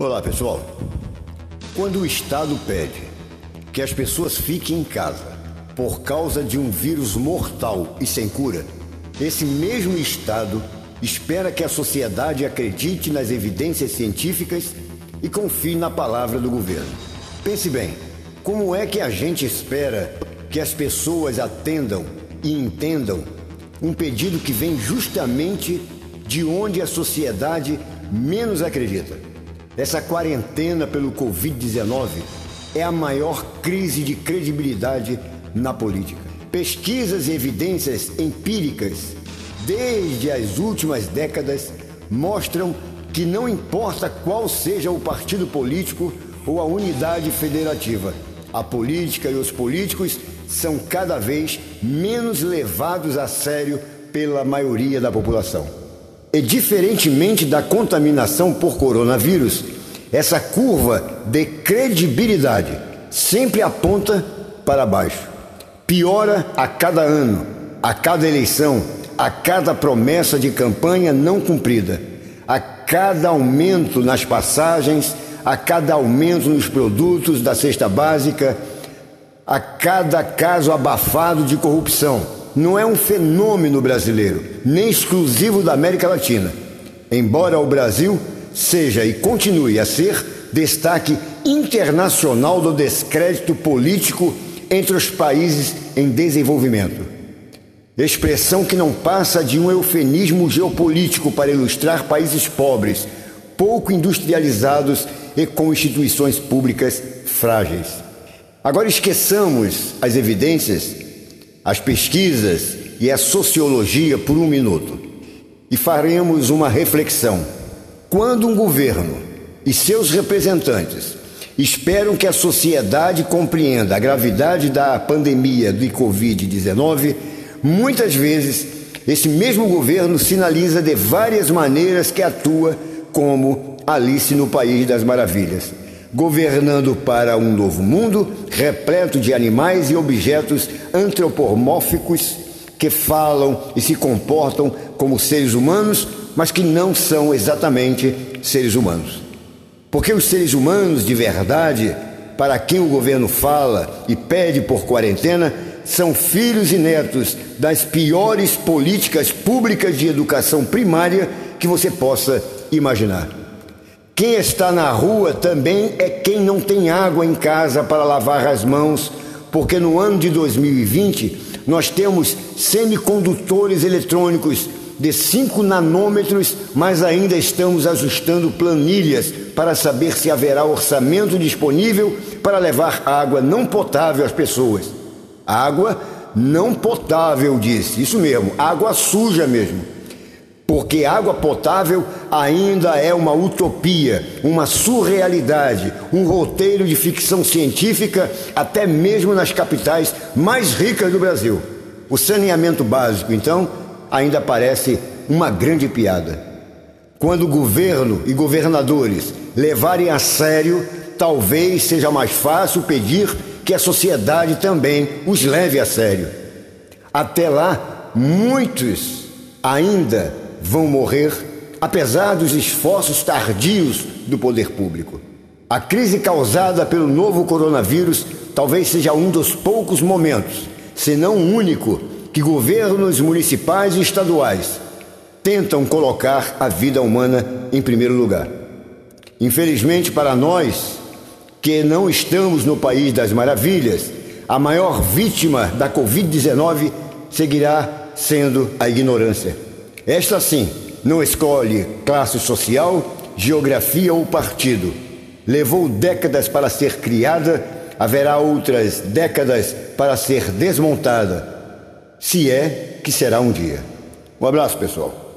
Olá, pessoal. Quando o Estado pede que as pessoas fiquem em casa por causa de um vírus mortal e sem cura, esse mesmo Estado espera que a sociedade acredite nas evidências científicas e confie na palavra do governo. Pense bem, como é que a gente espera que as pessoas atendam e entendam um pedido que vem justamente de onde a sociedade menos acredita? Essa quarentena pelo Covid-19 é a maior crise de credibilidade na política. Pesquisas e evidências empíricas desde as últimas décadas mostram que não importa qual seja o partido político ou a unidade federativa, a política e os políticos são cada vez menos levados a sério pela maioria da população. E diferentemente da contaminação por coronavírus, essa curva de credibilidade sempre aponta para baixo. Piora a cada ano, a cada eleição, a cada promessa de campanha não cumprida, a cada aumento nas passagens, a cada aumento nos produtos da cesta básica, a cada caso abafado de corrupção não é um fenômeno brasileiro, nem exclusivo da América Latina. Embora o Brasil seja e continue a ser destaque internacional do descrédito político entre os países em desenvolvimento. Expressão que não passa de um eufemismo geopolítico para ilustrar países pobres, pouco industrializados e com instituições públicas frágeis. Agora esqueçamos as evidências as pesquisas e a sociologia por um minuto e faremos uma reflexão. Quando um governo e seus representantes esperam que a sociedade compreenda a gravidade da pandemia do Covid-19, muitas vezes esse mesmo governo sinaliza de várias maneiras que atua como Alice no País das Maravilhas governando para um novo mundo repleto de animais e objetos antropomórficos que falam e se comportam como seres humanos, mas que não são exatamente seres humanos. Porque os seres humanos de verdade, para quem o governo fala e pede por quarentena, são filhos e netos das piores políticas públicas de educação primária que você possa imaginar. Quem está na rua também é quem não tem água em casa para lavar as mãos, porque no ano de 2020 nós temos semicondutores eletrônicos de 5 nanômetros, mas ainda estamos ajustando planilhas para saber se haverá orçamento disponível para levar água não potável às pessoas. Água não potável, disse, isso mesmo, água suja mesmo porque água potável ainda é uma utopia, uma surrealidade, um roteiro de ficção científica, até mesmo nas capitais mais ricas do Brasil. O saneamento básico, então, ainda parece uma grande piada. Quando o governo e governadores levarem a sério, talvez seja mais fácil pedir que a sociedade também os leve a sério. Até lá, muitos ainda vão morrer, apesar dos esforços tardios do poder público. A crise causada pelo novo coronavírus talvez seja um dos poucos momentos, se não o único, que governos municipais e estaduais tentam colocar a vida humana em primeiro lugar. Infelizmente para nós, que não estamos no país das maravilhas, a maior vítima da Covid-19 seguirá sendo a ignorância. Esta sim não escolhe classe social, geografia ou partido. Levou décadas para ser criada, haverá outras décadas para ser desmontada, se é que será um dia. Um abraço, pessoal.